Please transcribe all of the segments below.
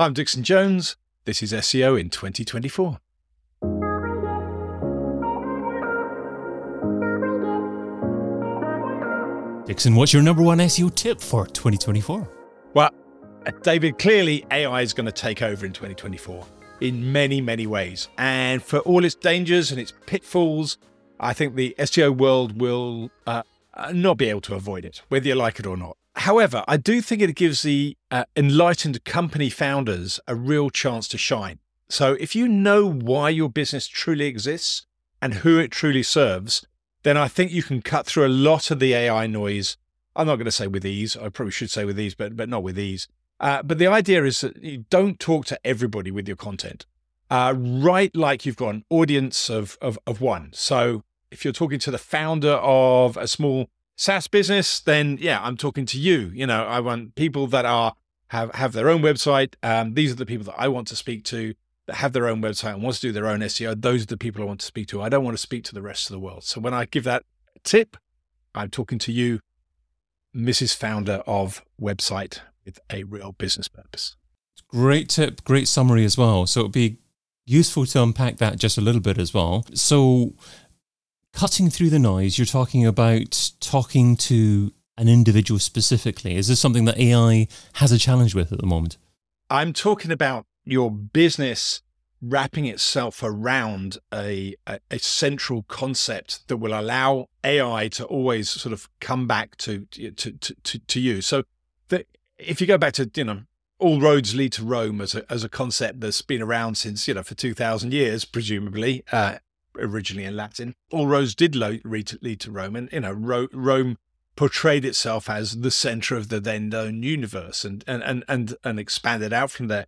I'm Dixon Jones. This is SEO in 2024. Dixon, what's your number one SEO tip for 2024? Well, uh, David, clearly AI is going to take over in 2024 in many, many ways. And for all its dangers and its pitfalls, I think the SEO world will uh, uh, not be able to avoid it, whether you like it or not. However, I do think it gives the uh, enlightened company founders a real chance to shine. So if you know why your business truly exists and who it truly serves, then I think you can cut through a lot of the AI noise. I'm not going to say with ease. I probably should say with ease, but but not with ease. Uh, but the idea is that you don't talk to everybody with your content. Uh, write like you've got an audience of, of of one. So if you're talking to the founder of a small SaaS business, then yeah, I'm talking to you. You know, I want people that are have have their own website. Um, these are the people that I want to speak to that have their own website and want to do their own SEO. Those are the people I want to speak to. I don't want to speak to the rest of the world. So when I give that tip, I'm talking to you, Mrs. Founder of website with a real business purpose. Great tip, great summary as well. So it'd be useful to unpack that just a little bit as well. So cutting through the noise, you're talking about talking to an individual specifically. Is this something that AI has a challenge with at the moment? I'm talking about your business wrapping itself around a, a, a, central concept that will allow AI to always sort of come back to to to, to, to you. So the, if you go back to you know all roads lead to Rome as a as a concept that's been around since you know for two thousand years, presumably. Uh, originally in Latin. All roads did lead to Rome, and you know Rome portrayed itself as the center of the then known universe, and and and and, and expanded out from there.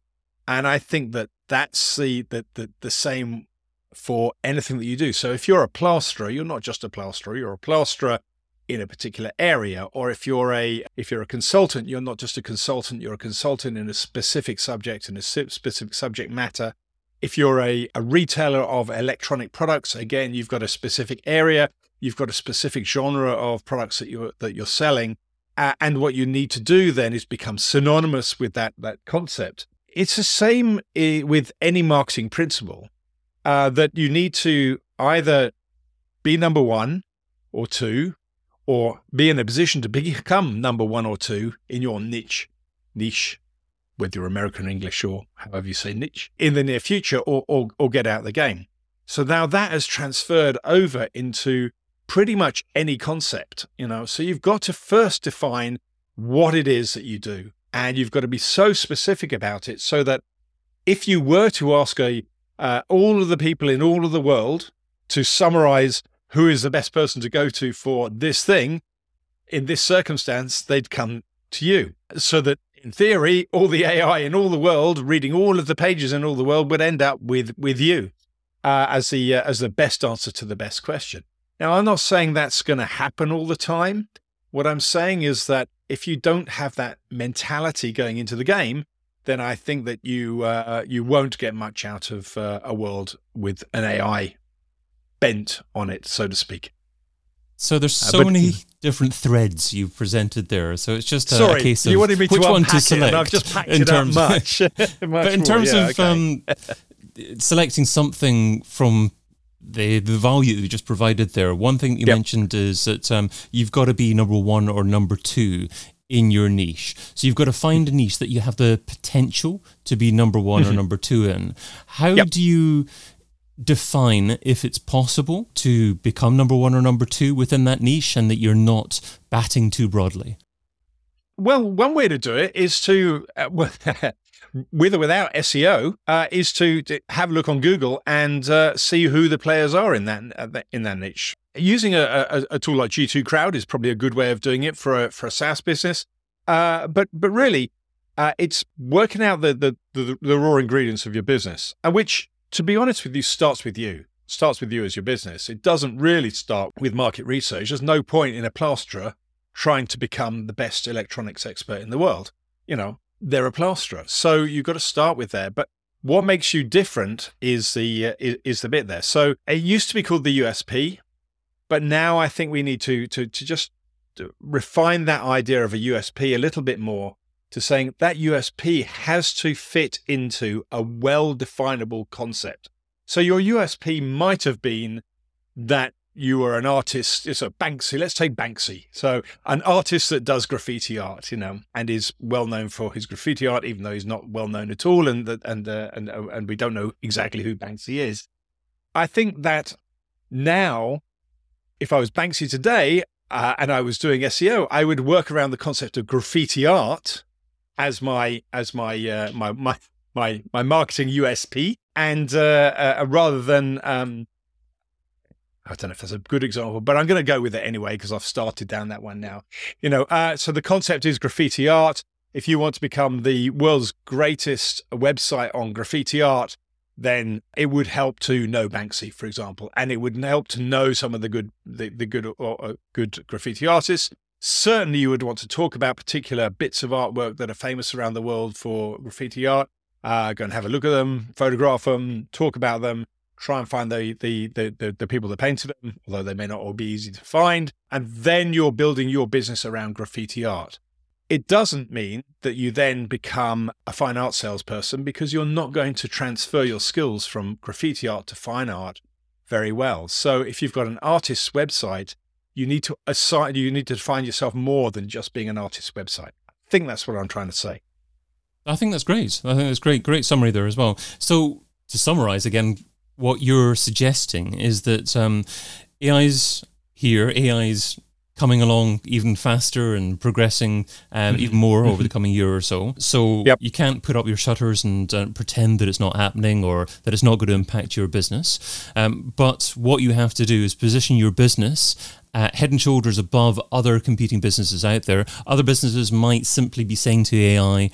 And I think that that's the, the the the same for anything that you do. So if you're a plasterer, you're not just a plasterer; you're a plasterer in a particular area or if you're a if you're a consultant you're not just a consultant you're a consultant in a specific subject in a specific subject matter if you're a, a retailer of electronic products, again, you've got a specific area, you've got a specific genre of products that you're that you're selling, uh, and what you need to do then is become synonymous with that that concept. It's the same with any marketing principle uh, that you need to either be number one or two, or be in a position to become number one or two in your niche niche whether American English or however you say niche, in the near future or, or, or get out of the game. So now that has transferred over into pretty much any concept, you know. So you've got to first define what it is that you do. And you've got to be so specific about it so that if you were to ask a uh, all of the people in all of the world to summarize who is the best person to go to for this thing, in this circumstance, they'd come to you. So that in theory, all the AI in all the world, reading all of the pages in all the world, would end up with with you uh, as the uh, as the best answer to the best question. Now, I'm not saying that's going to happen all the time. What I'm saying is that if you don't have that mentality going into the game, then I think that you uh, you won't get much out of uh, a world with an AI bent on it, so to speak. So there's uh, so many different threads you've presented there. So it's just a, sorry, a case of you wanted me which to one to select. I've just packed in it terms, up much. much but in terms yeah, of okay. um, selecting something from the the value that you just provided there, one thing you yep. mentioned is that um, you've got to be number one or number two in your niche. So you've got to find a niche that you have the potential to be number one mm-hmm. or number two in. How yep. do you define if it's possible to become number one or number two within that niche and that you're not batting too broadly? Well, one way to do it is to, uh, with or without SEO, uh, is to, to, have a look on Google and uh, see who the players are in that uh, in that niche. Using a, a, a, tool like G2 Crowd is probably a good way of doing it for a for a SaaS business. Uh, but but really, uh, it's working out the, the, the the raw ingredients of your business, which to be honest with you, starts with you. Starts with you as your business. It doesn't really start with market research. There's no point in a plasterer trying to become the best electronics expert in the world. You know, they're a plasterer. So you've got to start with there. But what makes you different is the uh, is, is the bit there. So it used to be called the USP, but now I think we need to to to just refine that idea of a USP a little bit more to saying that USP has to fit into a well definable concept. So your USP might have been that you were an artist, it's a Banksy, let's take Banksy. So an artist that does graffiti art, you know, and is well known for his graffiti art, even though he's not well known at all, and and uh, and uh, and we don't know exactly who Banksy is. I think that now, if I was Banksy today uh, and I was doing SEO, I would work around the concept of graffiti art as my as my uh, my my my my marketing USP, and uh, uh, rather than um, I don't know if that's a good example, but I'm going to go with it anyway because I've started down that one now. You know, uh, so the concept is graffiti art. If you want to become the world's greatest website on graffiti art, then it would help to know Banksy, for example, and it would help to know some of the good, the, the good, or, uh, good graffiti artists. Certainly, you would want to talk about particular bits of artwork that are famous around the world for graffiti art. Uh, go and have a look at them, photograph them, talk about them, try and find the, the the the, the people that painted them, although they may not all be easy to find, and then you're building your business around graffiti art. It doesn't mean that you then become a fine art salesperson because you're not going to transfer your skills from graffiti art to fine art very well. So if you've got an artist's website, you need to assign you need to find yourself more than just being an artist's website. I think that's what I'm trying to say. I think that's great. I think that's great. Great summary there as well. So to summarize again, what you're suggesting is that um, AI's here, AI's coming along even faster and progressing um, even more over the coming year or so. So yep. you can't put up your shutters and uh, pretend that it's not happening or that it's not going to impact your business. Um, but what you have to do is position your business uh, head and shoulders above other competing businesses out there. Other businesses might simply be saying to AI,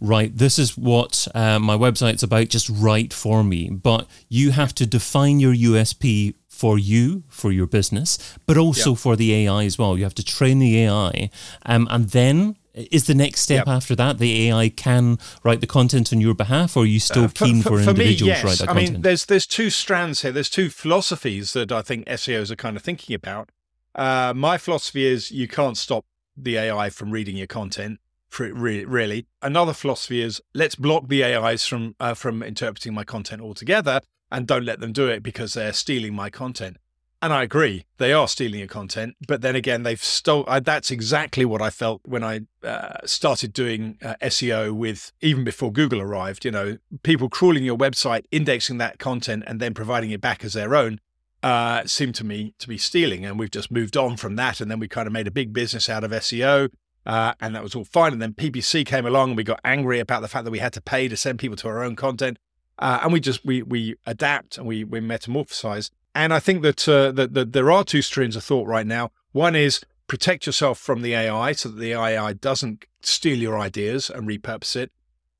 right, this is what uh, my website's about, just write for me. But you have to define your USP for you, for your business, but also yep. for the AI as well. You have to train the AI. Um, and then is the next step yep. after that the AI can write the content on your behalf, or are you still uh, for, keen for, for, for individuals me, yes. write that I content? I mean, there's there's two strands here. There's two philosophies that I think SEOs are kind of thinking about. Uh, my philosophy is you can't stop the AI from reading your content. Really, another philosophy is let's block the AIs from uh, from interpreting my content altogether, and don't let them do it because they're stealing my content. And I agree, they are stealing your content. But then again, they've stole. Uh, that's exactly what I felt when I uh, started doing uh, SEO with even before Google arrived. You know, people crawling your website, indexing that content, and then providing it back as their own uh, seemed to me to be stealing. And we've just moved on from that. And then we kind of made a big business out of SEO. Uh, and that was all fine. And then PPC came along and we got angry about the fact that we had to pay to send people to our own content. Uh, and we just we we adapt and we we metamorphosize. And I think that, uh, that that there are two streams of thought right now. One is protect yourself from the AI so that the AI doesn't steal your ideas and repurpose it.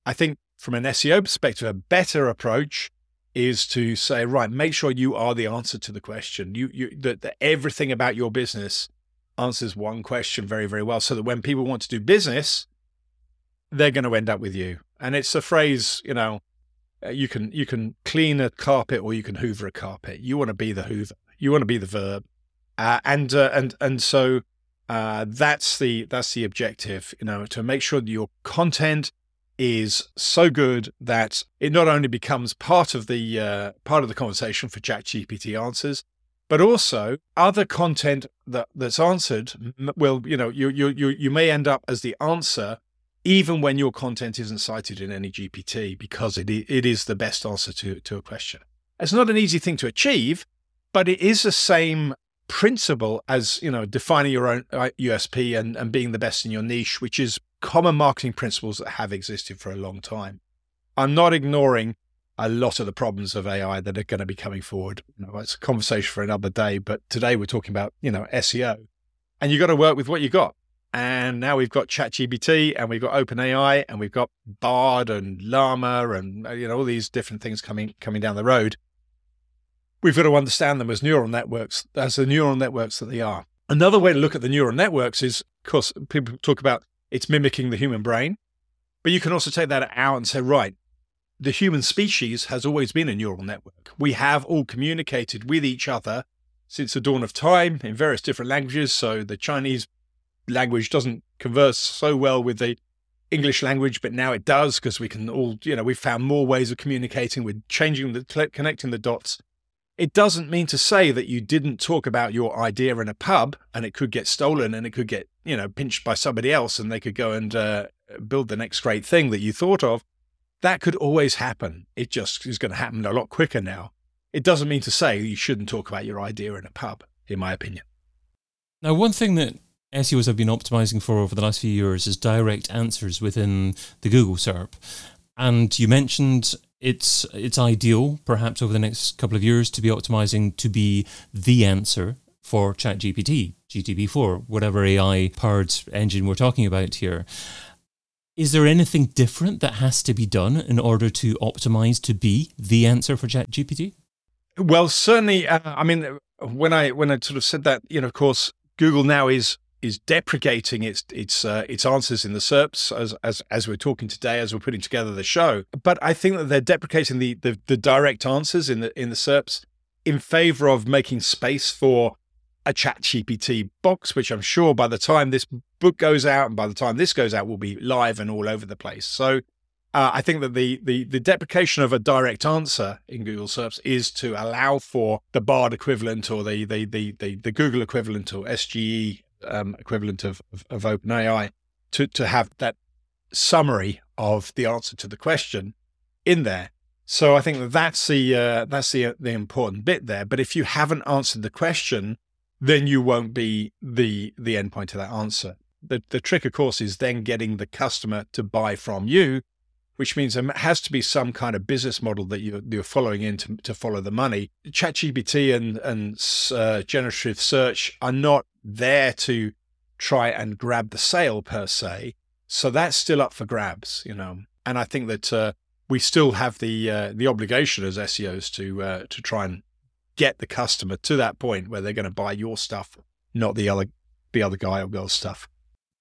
I think from an SEO perspective, a better approach is to say, right, make sure you are the answer to the question. You, you that, that everything about your business answers one question very, very well, so that when people want to do business, they're going to end up with you. And it's a phrase, you know, uh, you can you can clean a carpet or you can hoover a carpet. You want to be the hoover. You want to be the verb, uh, and uh, and and so uh, that's the that's the objective. You know, to make sure that your content is so good that it not only becomes part of the uh, part of the conversation for ChatGPT answers, but also other content that that's answered will you know you you you you may end up as the answer even when your content isn't cited in any GPT because it it is the best answer to to a question. It's not an easy thing to achieve, but it is the same principle as you know defining your own USP uh, and, and being the best in your niche, which is common marketing principles that have existed for a long time. I'm not ignoring a lot of the problems of AI that are going to be coming forward. You know, it's a conversation for another day, but today we're talking about, you know, SEO. And you've got to work with what you got. And now we've got ChatGPT and we've got OpenAI and we've got Bard and Llama and uh, you know all these different things coming coming down the road. We've got to understand them as neural networks, as the neural networks that they are. Another way to look at the neural networks is, of course, people talk about it's mimicking the human brain. But you can also take that out and say, right, the human species has always been a neural network. We have all communicated with each other since the dawn of time in various different languages. So the Chinese language doesn't converse so well with the English language, but now it does because we can all, you know, we've found more ways of communicating. We're changing the, connecting the dots. It doesn't mean to say that you didn't talk about your idea in a pub and it could get stolen and it could get, you know, pinched by somebody else and they could go and uh, build the next great thing that you thought of. That could always happen. It just is going to happen a lot quicker now. It doesn't mean to say you shouldn't talk about your idea in a pub, in my opinion. Now, one thing that SEOs have been optimizing for over the last few years is direct answers within the Google SERP. And you mentioned it's it's ideal, perhaps over the next couple of years, to be optimizing to be the answer for ChatGPT, GPT-4, whatever AI powered engine we're talking about here. Is there anything different that has to be done in order to optimize to be the answer for ChatGPT? Well, certainly. Uh, I mean, when I when I sort of said that, you know, of course, Google now is is deprecating its its uh, its answers in the SERPs as as as we're talking today, as we're putting together the show. But I think that they're deprecating the the, the direct answers in the in the SERPs in favor of making space for a chat GPT box, which I'm sure by the time this book goes out and by the time this goes out will be live and all over the place. So uh, I think that the, the the deprecation of a direct answer in Google SERPs is to allow for the Bard equivalent or the the the the, the Google equivalent or SGE um, equivalent of, of, of OpenAI to to have that summary of the answer to the question in there. So I think that that's the uh, that's the the important bit there. But if you haven't answered the question, then you won't be the the endpoint to that answer. The the trick, of course, is then getting the customer to buy from you which means there has to be some kind of business model that you're, you're following in to, to follow the money. ChatGPT and, and uh, generative search are not there to try and grab the sale per se. So that's still up for grabs, you know. And I think that uh, we still have the uh, the obligation as SEOs to uh, to try and get the customer to that point where they're going to buy your stuff, not the other the other guy or girl's stuff.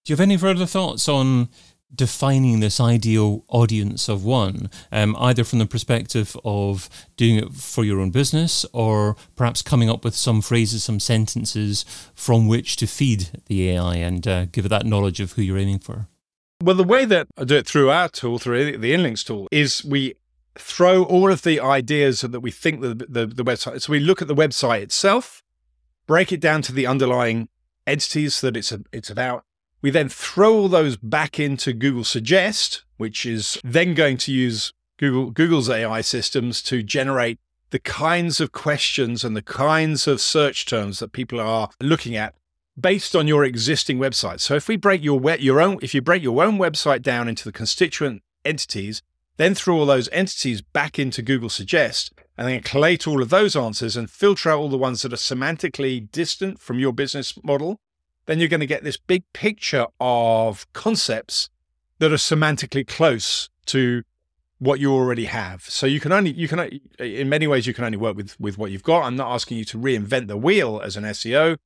Do you have any further thoughts on defining this ideal audience of one, um, either from the perspective of doing it for your own business or perhaps coming up with some phrases, some sentences from which to feed the AI and uh, give it that knowledge of who you're aiming for? Well, the way that I do it through our tool, through the InLinks tool, is we throw all of the ideas that we think the, the, the website, so we look at the website itself, break it down to the underlying entities that it's, a, it's about, we then throw all those back into Google Suggest, which is then going to use Google, Google's AI systems to generate the kinds of questions and the kinds of search terms that people are looking at based on your existing website. So if we break your your own if you break your own website down into the constituent entities, then throw all those entities back into Google Suggest and then collate all of those answers and filter out all the ones that are semantically distant from your business model then you're going to get this big picture of concepts that are semantically close to what you already have. So you can only you can in many ways you can only work with with what you've got. I'm not asking you to reinvent the wheel as an SEO.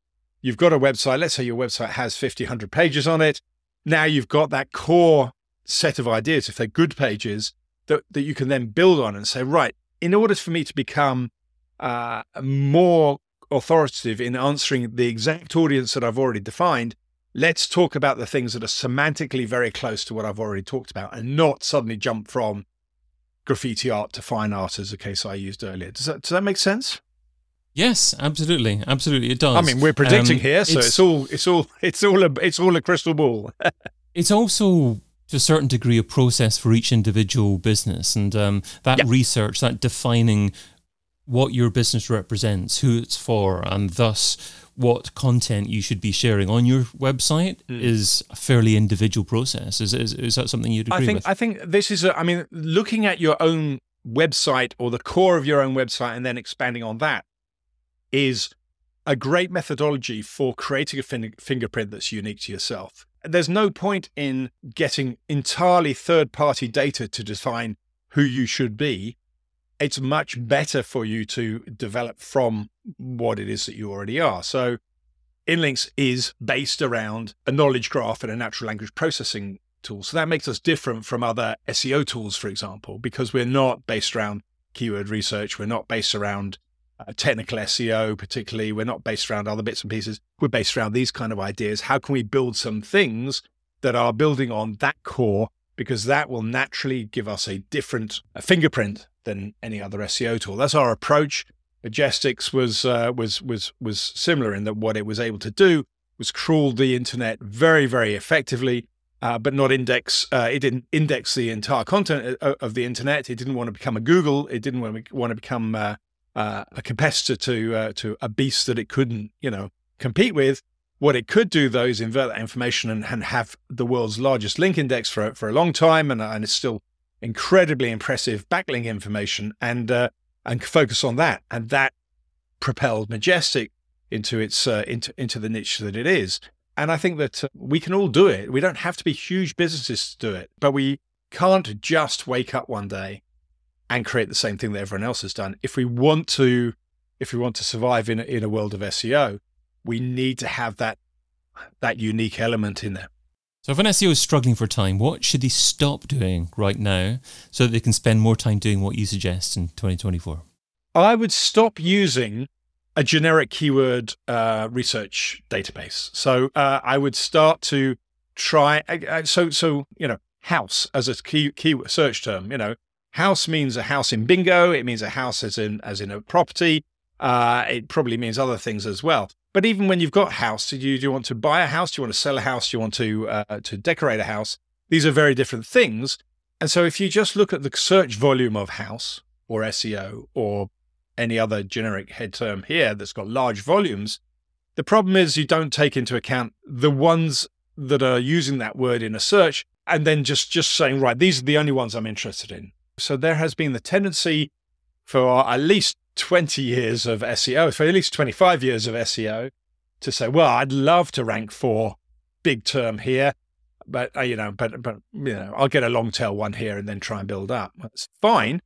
You've got a website. Let's say your website has 50, 100 pages on it. Now you've got that core set of ideas, if they're good pages, that, that you can then build on and say, right, in order for me to become uh, more authoritative in answering the exact audience that I've already defined, let's talk about the things that are semantically very close to what I've already talked about and not suddenly jump from graffiti art to fine art as the case I used earlier. Does that, does that make sense? Yes, absolutely, absolutely, it does. I mean, we're predicting um, here, so it's, it's, all, it's all, it's all, a, it's all a crystal ball. it's also to a certain degree a process for each individual business, and um, that research, that defining what your business represents, who it's for, and thus what content you should be sharing on your website mm. is a fairly individual process. Is, is, is that something you'd agree I think, with? I think this is, a, I mean, looking at your own website or the core of your own website and then expanding on that is a great methodology for creating a fin- fingerprint that's unique to yourself. There's no point in getting entirely third party data to define who you should be it's much better for you to develop from what it is that you already are. So Inlinks is based around a knowledge graph and a natural language processing tool. So that makes us different from other SEO tools, for example, because we're not based around keyword research. We're not based around uh, technical SEO, particularly. We're not based around other bits and pieces. We're based around these kind of ideas. How can we build some things that are building on that core because that will naturally give us a different a fingerprint than any other SEO tool. That's our approach. Majestics was uh, was was was similar in that what it was able to do was crawl the internet very very effectively, uh, but not index. Uh, it didn't index the entire content uh, of the internet. It didn't want to become a Google. It didn't want to, want to become uh, uh, a competitor to to a beast that it couldn't you know compete with. What it could do, though, is invert that information and, and have the world's largest link index for for a long time, and, and it's still incredibly impressive backlink information, and uh, and focus on that, and that propelled Majestic into its uh, into into the niche that it is. And I think that uh, we can all do it. We don't have to be huge businesses to do it, but we can't just wake up one day and create the same thing that everyone else has done. If we want to, if we want to survive in in a world of SEO, we need to have that that unique element in there. So if an SEO is struggling for time, what should they stop doing right now so that they can spend more time doing what you suggest in 2024? I would stop using a generic keyword uh, research database. So uh, I would start to try. Uh, so so you know, house as a key keyword search term. You know, house means a house in bingo. It means a house as in as in a property. Uh, it probably means other things as well. But even when you've got house, do you, do you want to buy a house? Do you want to sell a house? Do you want to uh, to decorate a house? These are very different things. And so if you just look at the search volume of house or SEO or any other generic head term here that's got large volumes, the problem is you don't take into account the ones that are using that word in a search and then just just saying right these are the only ones I'm interested in. So there has been the tendency for at least 20 years of SEO, for at least 25 years of SEO, to say, well, I'd love to rank for big term here, but uh, you know, but but you know, I'll get a long tail one here and then try and build up. That's fine.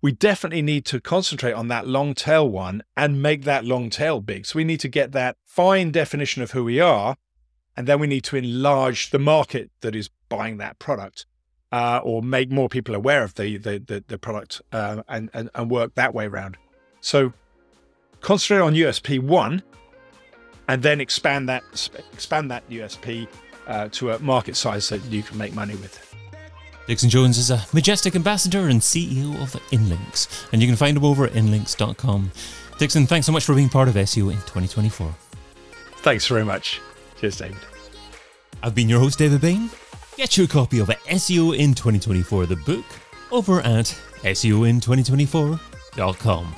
We definitely need to concentrate on that long tail one and make that long tail big. So we need to get that fine definition of who we are, and then we need to enlarge the market that is buying that product. Uh, or make more people aware of the the the, the product uh, and, and and work that way around. So concentrate on USP one, and then expand that expand that USP uh, to a market size that you can make money with. Dixon Jones is a majestic ambassador and CEO of Inlinks, and you can find him over at inlinks.com. Dixon, thanks so much for being part of SEO in 2024. Thanks very much. Cheers, David. I've been your host, David Bain. Get your copy of SEO in 2024, the book, over at SEOin2024.com.